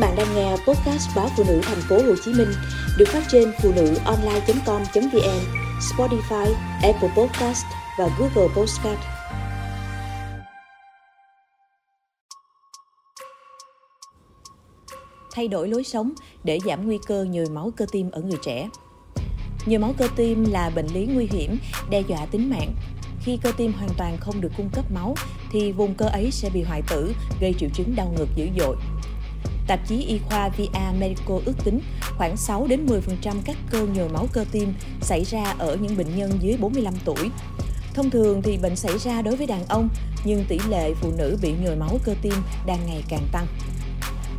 bạn đang nghe podcast báo phụ nữ thành phố Hồ Chí Minh được phát trên phụ nữ online.com.vn, Spotify, Apple Podcast và Google Podcast. Thay đổi lối sống để giảm nguy cơ nhồi máu cơ tim ở người trẻ. Nhồi máu cơ tim là bệnh lý nguy hiểm, đe dọa tính mạng. Khi cơ tim hoàn toàn không được cung cấp máu thì vùng cơ ấy sẽ bị hoại tử, gây triệu chứng đau ngực dữ dội. Tạp chí y khoa VA Medical ước tính khoảng 6 đến 10% các cơn nhồi máu cơ tim xảy ra ở những bệnh nhân dưới 45 tuổi. Thông thường thì bệnh xảy ra đối với đàn ông, nhưng tỷ lệ phụ nữ bị nhồi máu cơ tim đang ngày càng tăng.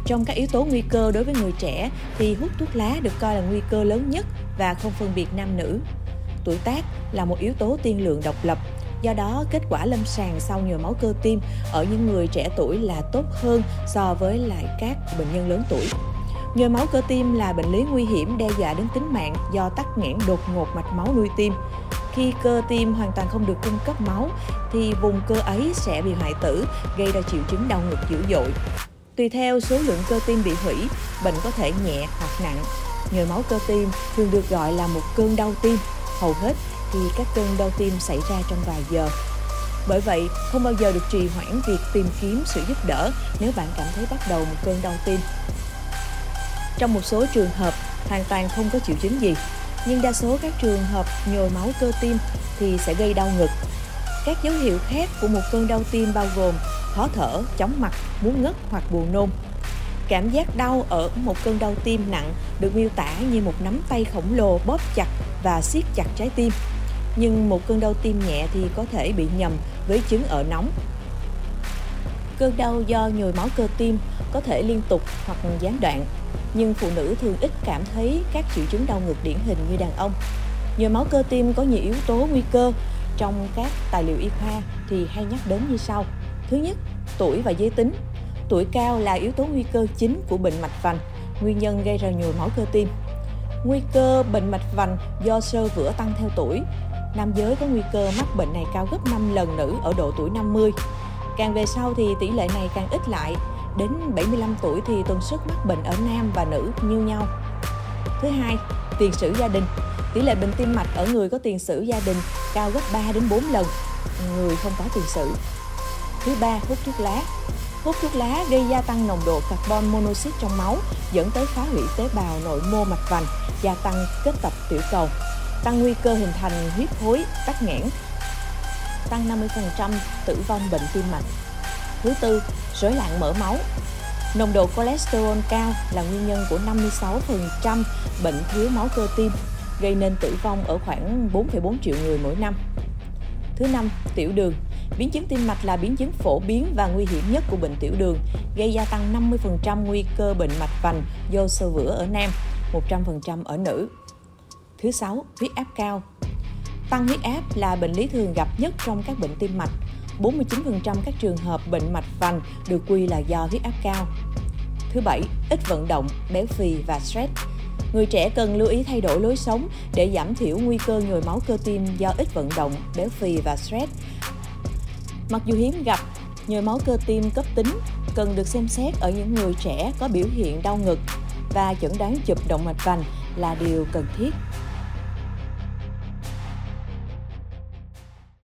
Trong các yếu tố nguy cơ đối với người trẻ thì hút thuốc lá được coi là nguy cơ lớn nhất và không phân biệt nam nữ. Tuổi tác là một yếu tố tiên lượng độc lập Do đó, kết quả lâm sàng sau nhồi máu cơ tim ở những người trẻ tuổi là tốt hơn so với lại các bệnh nhân lớn tuổi. Nhồi máu cơ tim là bệnh lý nguy hiểm đe dọa đến tính mạng do tắc nghẽn đột ngột mạch máu nuôi tim. Khi cơ tim hoàn toàn không được cung cấp máu thì vùng cơ ấy sẽ bị hoại tử, gây ra triệu chứng đau ngực dữ dội. Tùy theo số lượng cơ tim bị hủy, bệnh có thể nhẹ hoặc nặng. Nhồi máu cơ tim thường được gọi là một cơn đau tim. Hầu hết khi các cơn đau tim xảy ra trong vài giờ. Bởi vậy, không bao giờ được trì hoãn việc tìm kiếm sự giúp đỡ nếu bạn cảm thấy bắt đầu một cơn đau tim. Trong một số trường hợp, hoàn toàn không có triệu chứng gì, nhưng đa số các trường hợp nhồi máu cơ tim thì sẽ gây đau ngực. Các dấu hiệu khác của một cơn đau tim bao gồm khó thở, chóng mặt, muốn ngất hoặc buồn nôn. Cảm giác đau ở một cơn đau tim nặng được miêu tả như một nắm tay khổng lồ bóp chặt và siết chặt trái tim nhưng một cơn đau tim nhẹ thì có thể bị nhầm với chứng ở nóng. Cơn đau do nhồi máu cơ tim có thể liên tục hoặc gián đoạn, nhưng phụ nữ thường ít cảm thấy các triệu chứng đau ngực điển hình như đàn ông. Nhồi máu cơ tim có nhiều yếu tố nguy cơ trong các tài liệu y khoa thì hay nhắc đến như sau. Thứ nhất, tuổi và giới tính. Tuổi cao là yếu tố nguy cơ chính của bệnh mạch vành, nguyên nhân gây ra nhồi máu cơ tim. Nguy cơ bệnh mạch vành do sơ vữa tăng theo tuổi, nam giới có nguy cơ mắc bệnh này cao gấp 5 lần nữ ở độ tuổi 50. Càng về sau thì tỷ lệ này càng ít lại, đến 75 tuổi thì tần suất mắc bệnh ở nam và nữ như nhau. Thứ hai, tiền sử gia đình. Tỷ lệ bệnh tim mạch ở người có tiền sử gia đình cao gấp 3 đến 4 lần người không có tiền sử. Thứ ba, hút thuốc lá. Hút thuốc lá gây gia tăng nồng độ carbon monoxide trong máu, dẫn tới phá hủy tế bào nội mô mạch vành, gia tăng kết tập tiểu cầu tăng nguy cơ hình thành huyết khối, tắc nghẽn, tăng 50% tử vong bệnh tim mạch. Thứ tư, rối loạn mỡ máu. Nồng độ cholesterol cao là nguyên nhân của 56% bệnh thiếu máu cơ tim, gây nên tử vong ở khoảng 4,4 triệu người mỗi năm. Thứ năm, tiểu đường. Biến chứng tim mạch là biến chứng phổ biến và nguy hiểm nhất của bệnh tiểu đường, gây gia tăng 50% nguy cơ bệnh mạch vành do sơ vữa ở nam, 100% ở nữ. Thứ sáu, huyết áp cao. Tăng huyết áp là bệnh lý thường gặp nhất trong các bệnh tim mạch. 49% các trường hợp bệnh mạch vành được quy là do huyết áp cao. Thứ bảy, ít vận động, béo phì và stress. Người trẻ cần lưu ý thay đổi lối sống để giảm thiểu nguy cơ nhồi máu cơ tim do ít vận động, béo phì và stress. Mặc dù hiếm gặp, nhồi máu cơ tim cấp tính cần được xem xét ở những người trẻ có biểu hiện đau ngực và chẩn đoán chụp động mạch vành là điều cần thiết